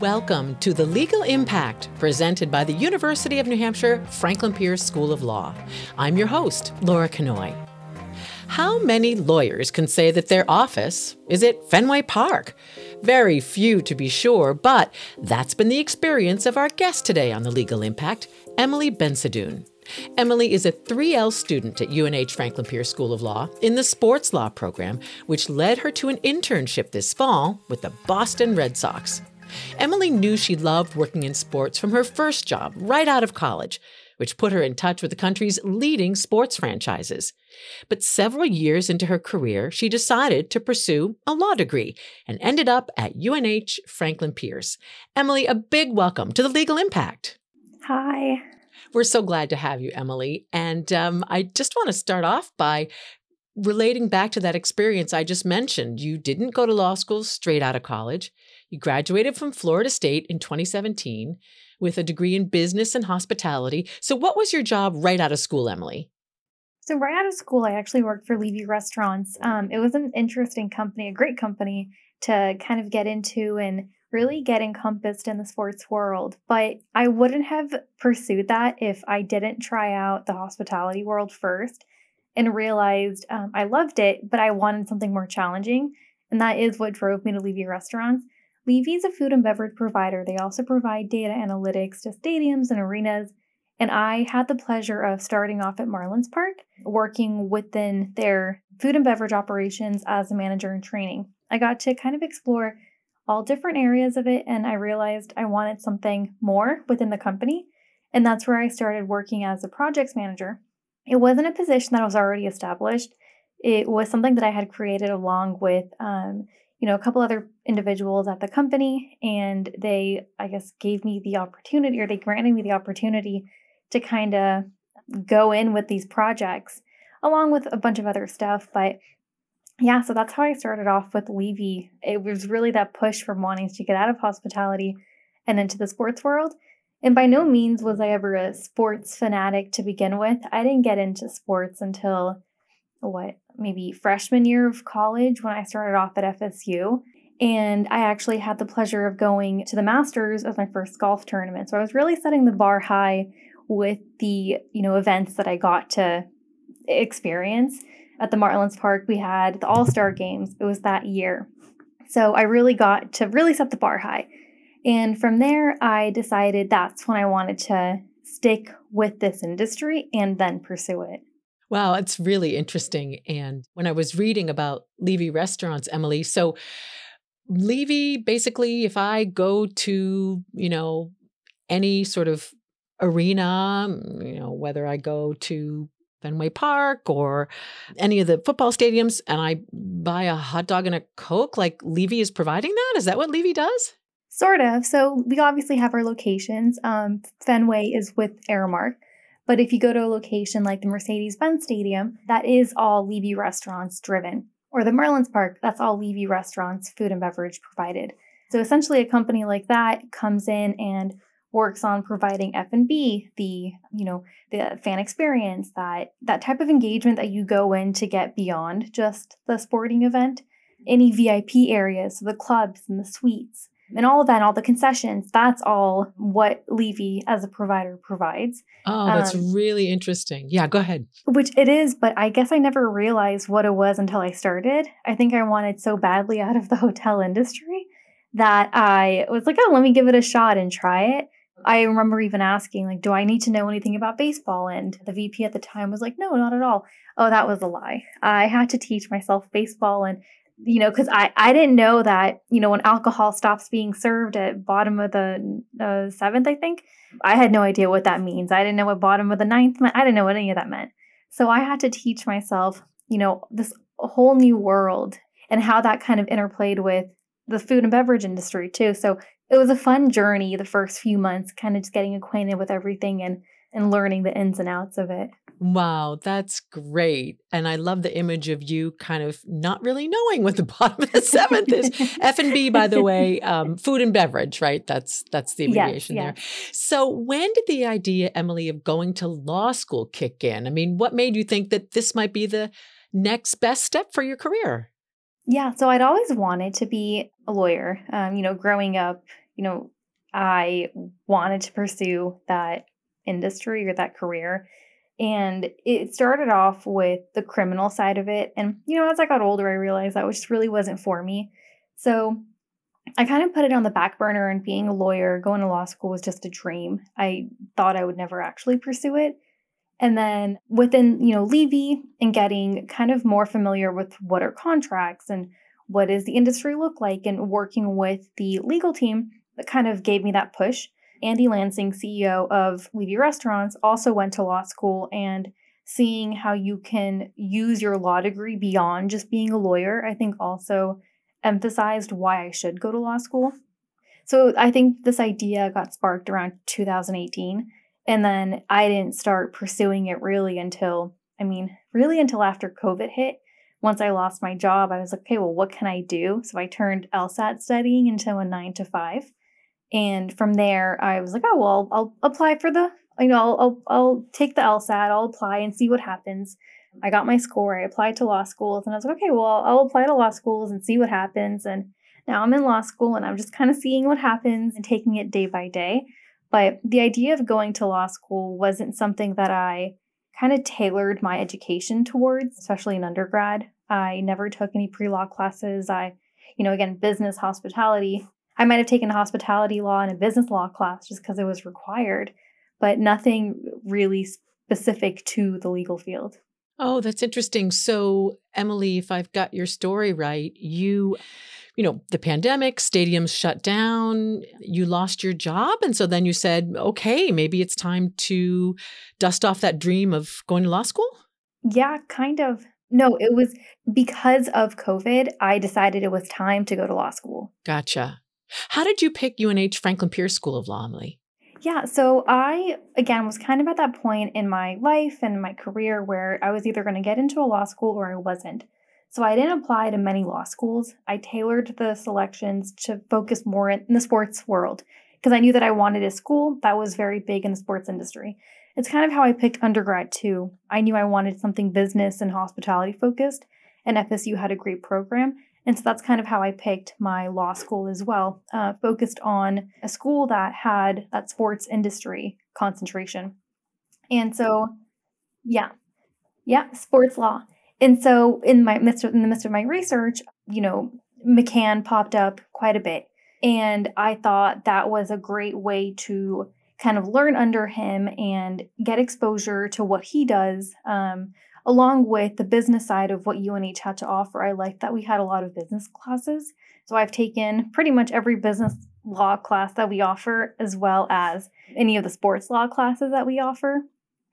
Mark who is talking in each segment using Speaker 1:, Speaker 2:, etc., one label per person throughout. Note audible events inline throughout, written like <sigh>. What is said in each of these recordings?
Speaker 1: Welcome to The Legal Impact, presented by the University of New Hampshire Franklin Pierce School of Law. I'm your host, Laura Knoy. How many lawyers can say that their office is at Fenway Park? Very few, to be sure, but that's been the experience of our guest today on The Legal Impact, Emily Bensadoun. Emily is a 3L student at UNH Franklin Pierce School of Law in the sports law program, which led her to an internship this fall with the Boston Red Sox. Emily knew she loved working in sports from her first job right out of college, which put her in touch with the country's leading sports franchises. But several years into her career, she decided to pursue a law degree and ended up at UNH Franklin Pierce. Emily, a big welcome to the Legal Impact.
Speaker 2: Hi.
Speaker 1: We're so glad to have you, Emily. And um, I just want to start off by relating back to that experience I just mentioned. You didn't go to law school straight out of college. You graduated from Florida State in 2017 with a degree in business and hospitality. So, what was your job right out of school, Emily?
Speaker 2: So, right out of school, I actually worked for Levy Restaurants. Um, it was an interesting company, a great company to kind of get into and really get encompassed in the sports world. But I wouldn't have pursued that if I didn't try out the hospitality world first and realized um, I loved it, but I wanted something more challenging. And that is what drove me to Levy Restaurants. Levy is a food and beverage provider. They also provide data analytics to stadiums and arenas. And I had the pleasure of starting off at Marlins Park, working within their food and beverage operations as a manager in training. I got to kind of explore all different areas of it, and I realized I wanted something more within the company. And that's where I started working as a projects manager. It wasn't a position that was already established. It was something that I had created along with, um, you know, a couple other individuals at the company, and they, I guess, gave me the opportunity, or they granted me the opportunity to kind of go in with these projects, along with a bunch of other stuff. But yeah, so that's how I started off with Levy. It was really that push from wanting to get out of hospitality and into the sports world. And by no means was I ever a sports fanatic to begin with. I didn't get into sports until what, maybe freshman year of college when I started off at FSU. And I actually had the pleasure of going to the Masters as my first golf tournament. So I was really setting the bar high with the, you know, events that I got to experience at the Marlins Park, we had the All Star games. It was that year. So I really got to really set the bar high. And from there, I decided that's when I wanted to stick with this industry and then pursue it.
Speaker 1: Wow, it's really interesting. And when I was reading about Levy restaurants, Emily, so Levy basically, if I go to, you know, any sort of arena, mm, you know, whether I go to Fenway Park or any of the football stadiums and I buy a hot dog and a Coke, like Levy is providing that? Is that what Levy does?
Speaker 2: Sort of. So we obviously have our locations. Um, Fenway is with Aramark. But if you go to a location like the Mercedes Benz Stadium, that is all Levy restaurants driven. Or the Marlins Park, that's all Levy restaurants, food and beverage provided. So essentially, a company like that comes in and works on providing F&B, the, you know, the fan experience, that that type of engagement that you go in to get beyond just the sporting event. Any VIP areas, so the clubs and the suites, and all of that, and all the concessions, that's all what Levy as a provider provides.
Speaker 1: Oh, that's um, really interesting. Yeah, go ahead.
Speaker 2: Which it is, but I guess I never realized what it was until I started. I think I wanted so badly out of the hotel industry that I was like, oh, let me give it a shot and try it. I remember even asking, like, do I need to know anything about baseball? And the VP at the time was like, no, not at all. Oh, that was a lie. I had to teach myself baseball and you know, because I, I didn't know that, you know, when alcohol stops being served at bottom of the uh, seventh, I think, I had no idea what that means. I didn't know what bottom of the ninth meant. I didn't know what any of that meant. So I had to teach myself, you know, this whole new world and how that kind of interplayed with the food and beverage industry too. So it was a fun journey the first few months, kind of just getting acquainted with everything and and learning the ins and outs of it.
Speaker 1: Wow, that's great. And I love the image of you kind of not really knowing what the <laughs> bottom of the seventh is. F and B, by the way, um, food and beverage, right? That's that's the abbreviation there. So when did the idea, Emily, of going to law school kick in? I mean, what made you think that this might be the next best step for your career?
Speaker 2: Yeah, so I'd always wanted to be a lawyer. Um, you know, growing up, you know, I wanted to pursue that industry or that career. And it started off with the criminal side of it. And, you know, as I got older, I realized that just really wasn't for me. So I kind of put it on the back burner, and being a lawyer, going to law school was just a dream. I thought I would never actually pursue it. And then within, you know, Levy and getting kind of more familiar with what are contracts and what does the industry look like and working with the legal team that kind of gave me that push. Andy Lansing, CEO of Levy Restaurants, also went to law school and seeing how you can use your law degree beyond just being a lawyer, I think also emphasized why I should go to law school. So I think this idea got sparked around 2018. And then I didn't start pursuing it really until, I mean, really until after COVID hit. Once I lost my job, I was like, okay, well, what can I do? So I turned LSAT studying into a nine to five. And from there, I was like, oh, well, I'll, apply for the, you know, I'll, I'll, I'll take the LSAT, I'll apply and see what happens. I got my score, I applied to law schools, and I was like, okay, well, I'll apply to law schools and see what happens. And now I'm in law school and I'm just kind of seeing what happens and taking it day by day. But the idea of going to law school wasn't something that I kind of tailored my education towards, especially in undergrad. I never took any pre law classes. I, you know, again, business, hospitality, I might have taken a hospitality law and a business law class just because it was required, but nothing really specific to the legal field.
Speaker 1: Oh, that's interesting. So, Emily, if I've got your story right, you, you know, the pandemic, stadiums shut down, you lost your job. And so then you said, okay, maybe it's time to dust off that dream of going to law school?
Speaker 2: Yeah, kind of. No, it was because of COVID, I decided it was time to go to law school.
Speaker 1: Gotcha. How did you pick UNH Franklin Pierce School of Law, Emily?
Speaker 2: Yeah, so I, again, was kind of at that point in my life and my career where I was either going to get into a law school or I wasn't. So I didn't apply to many law schools. I tailored the selections to focus more in the sports world because I knew that I wanted a school that was very big in the sports industry. It's kind of how I picked undergrad too. I knew I wanted something business and hospitality focused, and FSU had a great program. And so that's kind of how I picked my law school as well, uh, focused on a school that had that sports industry concentration. And so, yeah, yeah, sports law. And so in my in the midst of my research, you know, McCann popped up quite a bit. And I thought that was a great way to kind of learn under him and get exposure to what he does, um, along with the business side of what UNH had to offer. I liked that we had a lot of business classes. So I've taken pretty much every business law class that we offer, as well as any of the sports law classes that we offer.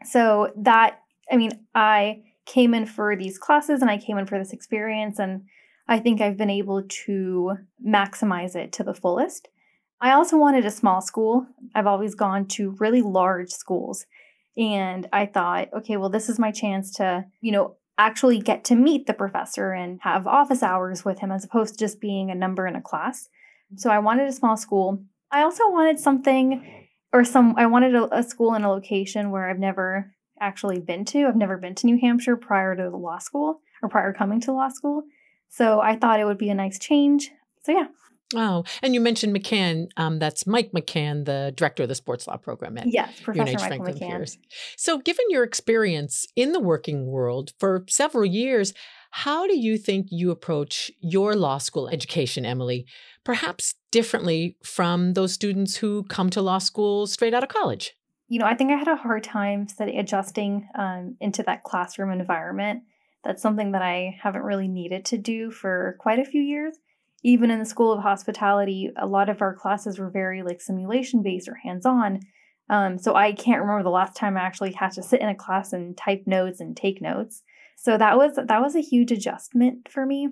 Speaker 2: So that, I mean, I came in for these classes and I came in for this experience, and I think I've been able to maximize it to the fullest. I also wanted a small school. I've always gone to really large schools. And I thought, okay, well, this is my chance to, you know, actually get to meet the professor and have office hours with him as opposed to just being a number in a class. So I wanted a small school. I also wanted something or some, I wanted a, a school in a location where I've never actually been to. I've never been to New Hampshire prior to the law school or prior coming to law school. So I thought it would be a nice change. So yeah,
Speaker 1: Oh, and you mentioned McCann. Um, that's Mike McCann, the director of the sports law program at
Speaker 2: yes, Professor UNH Michael Franklin McCann. Pierce.
Speaker 1: So, given your experience in the working world for several years, how do you think you approach your law school education, Emily? Perhaps differently from those students who come to law school straight out of college.
Speaker 2: You know, I think I had a hard time study, adjusting um, into that classroom environment. That's something that I haven't really needed to do for quite a few years even in the School of Hospitality, a lot of our classes were very like simulation based or hands on. Um, so I can't remember the last time I actually had to sit in a class and type notes and take notes. So that was that was a huge adjustment for me.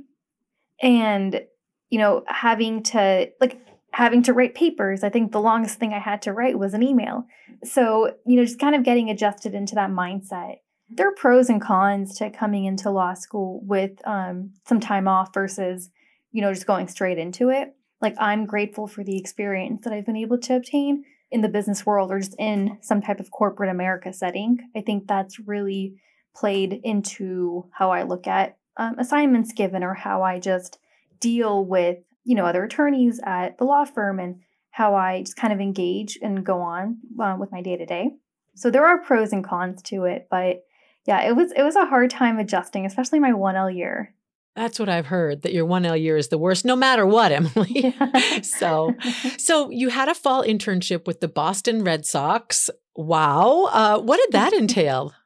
Speaker 2: And you know, having to like having to write papers, I think the longest thing I had to write was an email. So, you know, just kind of getting adjusted into that mindset. There are pros and cons to coming into law school with um, some time off versus you know, just going straight into it. Like, I'm grateful for the experience that I've been able to obtain in the business world or just in some type of corporate America setting. I think that's really played into how I look at um, assignments given or how I just deal with, you know, other attorneys at the law firm and how I just kind of engage and go on uh, with my day to day. So there are pros and cons to it, but yeah, it was it was a hard time adjusting, especially my 1L year.
Speaker 1: That's what I've heard that your 1L year is the worst no matter what, <laughs> Emily. Yeah. so <laughs> so you had a fall internship with the Boston Red Sox. Wow. Uh, what did that entail? <laughs>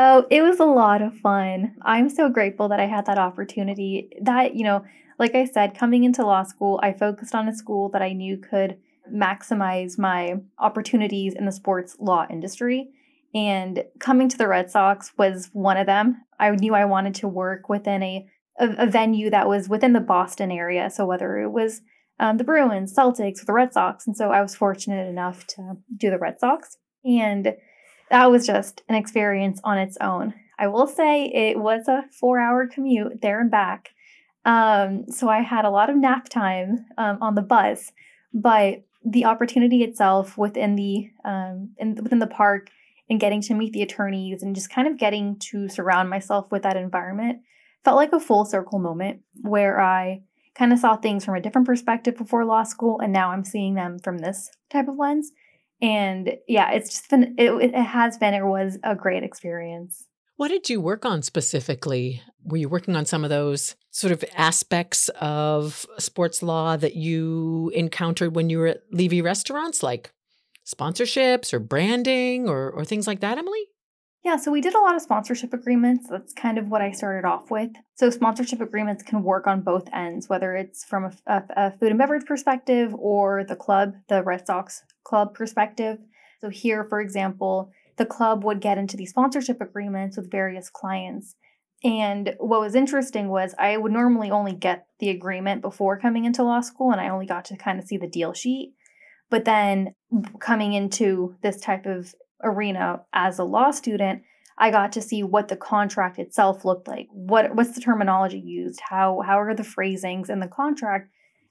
Speaker 2: Oh, it was a lot of fun. I'm so grateful that I had that opportunity. That, you know, like I said, coming into law school, I focused on a school that I knew could maximize my opportunities in the sports law industry. And coming to the Red Sox was one of them. I knew I wanted to work within a, a, a venue that was within the Boston area. So whether it was um, the Bruins, Celtics, the Red Sox. And so I was fortunate enough to do the Red Sox. And that was just an experience on its own. I will say it was a four hour commute there and back. Um, so I had a lot of nap time um, on the bus, but the opportunity itself within the um, in, within the park and getting to meet the attorneys and just kind of getting to surround myself with that environment felt like a full circle moment where I kind of saw things from a different perspective before law school and now I'm seeing them from this type of lens. And yeah, it's just been it, it has been it was a great experience.
Speaker 1: What did you work on specifically? Were you working on some of those sort of aspects of sports law that you encountered when you were at Levy restaurants, like sponsorships or branding or, or things like that, Emily?
Speaker 2: Yeah, so we did a lot of sponsorship agreements. That's kind of what I started off with. So, sponsorship agreements can work on both ends, whether it's from a, a, a food and beverage perspective or the club, the Red Sox club perspective. So, here, for example, the club would get into these sponsorship agreements with various clients. And what was interesting was I would normally only get the agreement before coming into law school, and I only got to kind of see the deal sheet. But then coming into this type of arena as a law student, I got to see what the contract itself looked like. What what's the terminology used? How how are the phrasings in the contract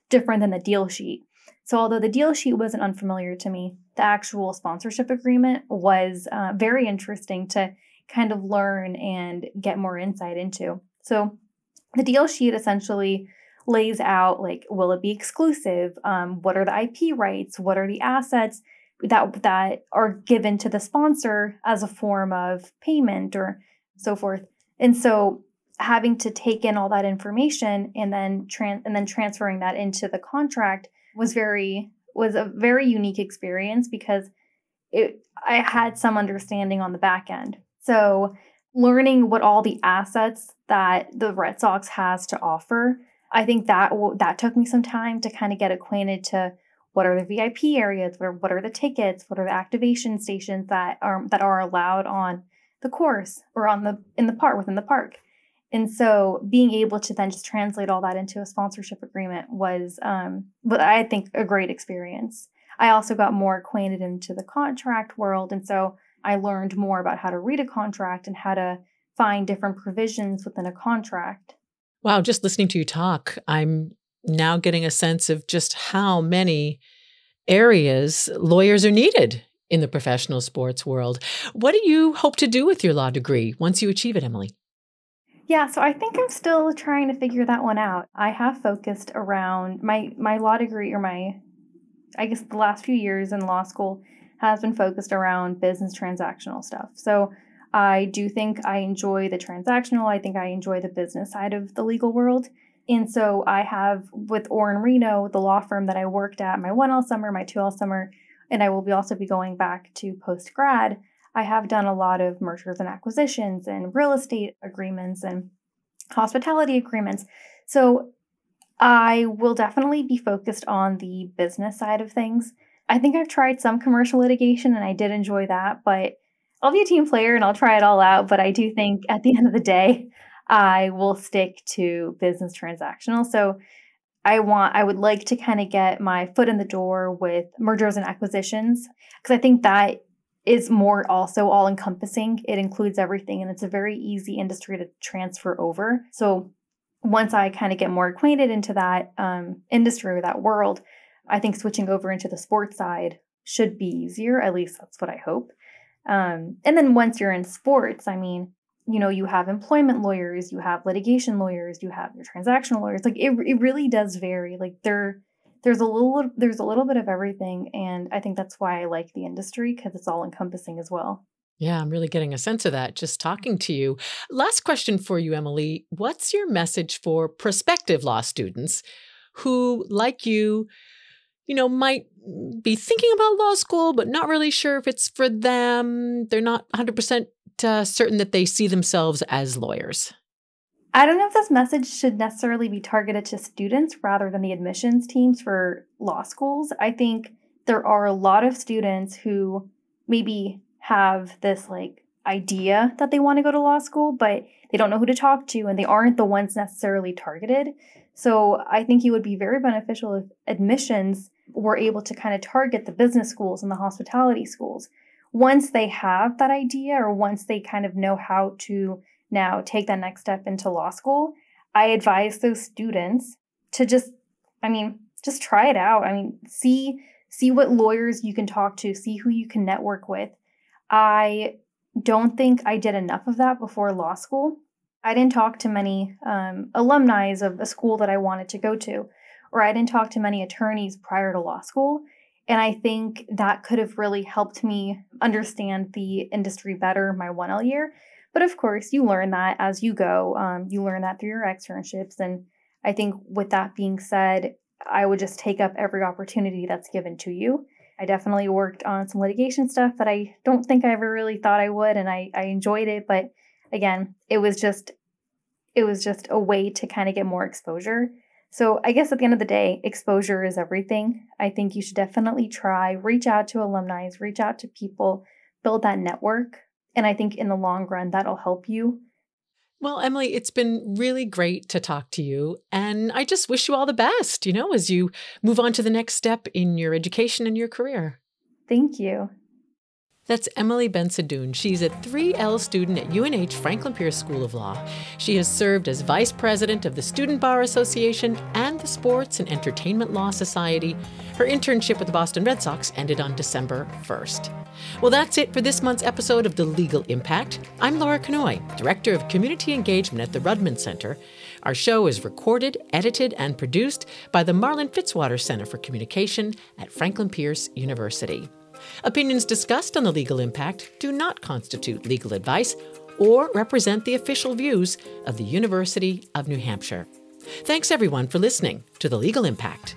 Speaker 2: different than the deal sheet? So, although the deal sheet wasn't unfamiliar to me, the actual sponsorship agreement was uh, very interesting to kind of learn and get more insight into. So, the deal sheet essentially lays out like, will it be exclusive? Um, what are the IP rights? What are the assets that that are given to the sponsor as a form of payment or so forth? And so, having to take in all that information and then trans- and then transferring that into the contract was very was a very unique experience because it I had some understanding on the back end. So learning what all the assets that the Red Sox has to offer, I think that that took me some time to kind of get acquainted to what are the VIP areas, what are, what are the tickets, what are the activation stations that are that are allowed on the course or on the in the park within the park. And so being able to then just translate all that into a sponsorship agreement was, um, but I think a great experience. I also got more acquainted into the contract world. And so I learned more about how to read a contract and how to find different provisions within a contract.
Speaker 1: Wow, just listening to you talk, I'm now getting a sense of just how many areas lawyers are needed in the professional sports world. What do you hope to do with your law degree once you achieve it, Emily?
Speaker 2: Yeah, so I think I'm still trying to figure that one out. I have focused around my my law degree or my I guess the last few years in law school has been focused around business transactional stuff. So I do think I enjoy the transactional. I think I enjoy the business side of the legal world. And so I have with Orr & Reno, the law firm that I worked at my 1L summer, my 2L summer, and I will be also be going back to post grad. I have done a lot of mergers and acquisitions and real estate agreements and hospitality agreements. So I will definitely be focused on the business side of things. I think I've tried some commercial litigation and I did enjoy that, but I'll be a team player and I'll try it all out. But I do think at the end of the day, I will stick to business transactional. So I want, I would like to kind of get my foot in the door with mergers and acquisitions because I think that is more also all encompassing. It includes everything and it's a very easy industry to transfer over. So once I kind of get more acquainted into that um, industry or that world, I think switching over into the sports side should be easier. At least that's what I hope. Um, and then once you're in sports, I mean, you know, you have employment lawyers, you have litigation lawyers, you have your transactional lawyers. Like it, it really does vary. Like there, there's a little there's a little bit of everything and I think that's why I like the industry because it's all encompassing as well.
Speaker 1: Yeah, I'm really getting a sense of that just talking to you. Last question for you, Emily. What's your message for prospective law students who, like you, you know, might be thinking about law school, but not really sure if it's for them? They're not 100% uh, certain that they see themselves as lawyers.
Speaker 2: I don't know if this message should necessarily be targeted to students rather than the admissions teams for law schools. I think there are a lot of students who maybe have this like idea that they want to go to law school, but they don't know who to talk to and they aren't the ones necessarily targeted. So I think it would be very beneficial if admissions were able to kind of target the business schools and the hospitality schools. Once they have that idea or once they kind of know how to now take that next step into law school, I advise those students to just, I mean, just try it out. I mean, see see what lawyers you can talk to, see who you can network with. I don't think I did enough of that before law school. I didn't talk to many um, alumni of a school that I wanted to go to, or I didn't talk to many attorneys prior to law school. And I think that could have really helped me understand the industry better my 1L year but of course, you learn that as you go. Um, you learn that through your externships. And I think with that being said, I would just take up every opportunity that's given to you. I definitely worked on some litigation stuff that I don't think I ever really thought I would, and I, I enjoyed it. But again, it was just it was just a way to kind of get more exposure. So I guess at the end of the day, exposure is everything. I think you should definitely try, reach out to alumni, reach out to people, build that network. And I think in the long run, that'll help you.
Speaker 1: Well, Emily, it's been really great to talk to you. And I just wish you all the best, you know, as you move on to the next step in your education and your career.
Speaker 2: Thank you.
Speaker 1: That's Emily Bensadoun. She's a 3L student at UNH Franklin Pierce School of Law. She has served as vice president of the Student Bar Association and the Sports and Entertainment Law Society. Her internship with the Boston Red Sox ended on December 1st. Well, that's it for this month's episode of The Legal Impact. I'm Laura Knoy, Director of Community Engagement at the Rudman Center. Our show is recorded, edited, and produced by the Marlin Fitzwater Center for Communication at Franklin Pierce University. Opinions discussed on the legal impact do not constitute legal advice or represent the official views of the University of New Hampshire. Thanks everyone for listening to The Legal Impact.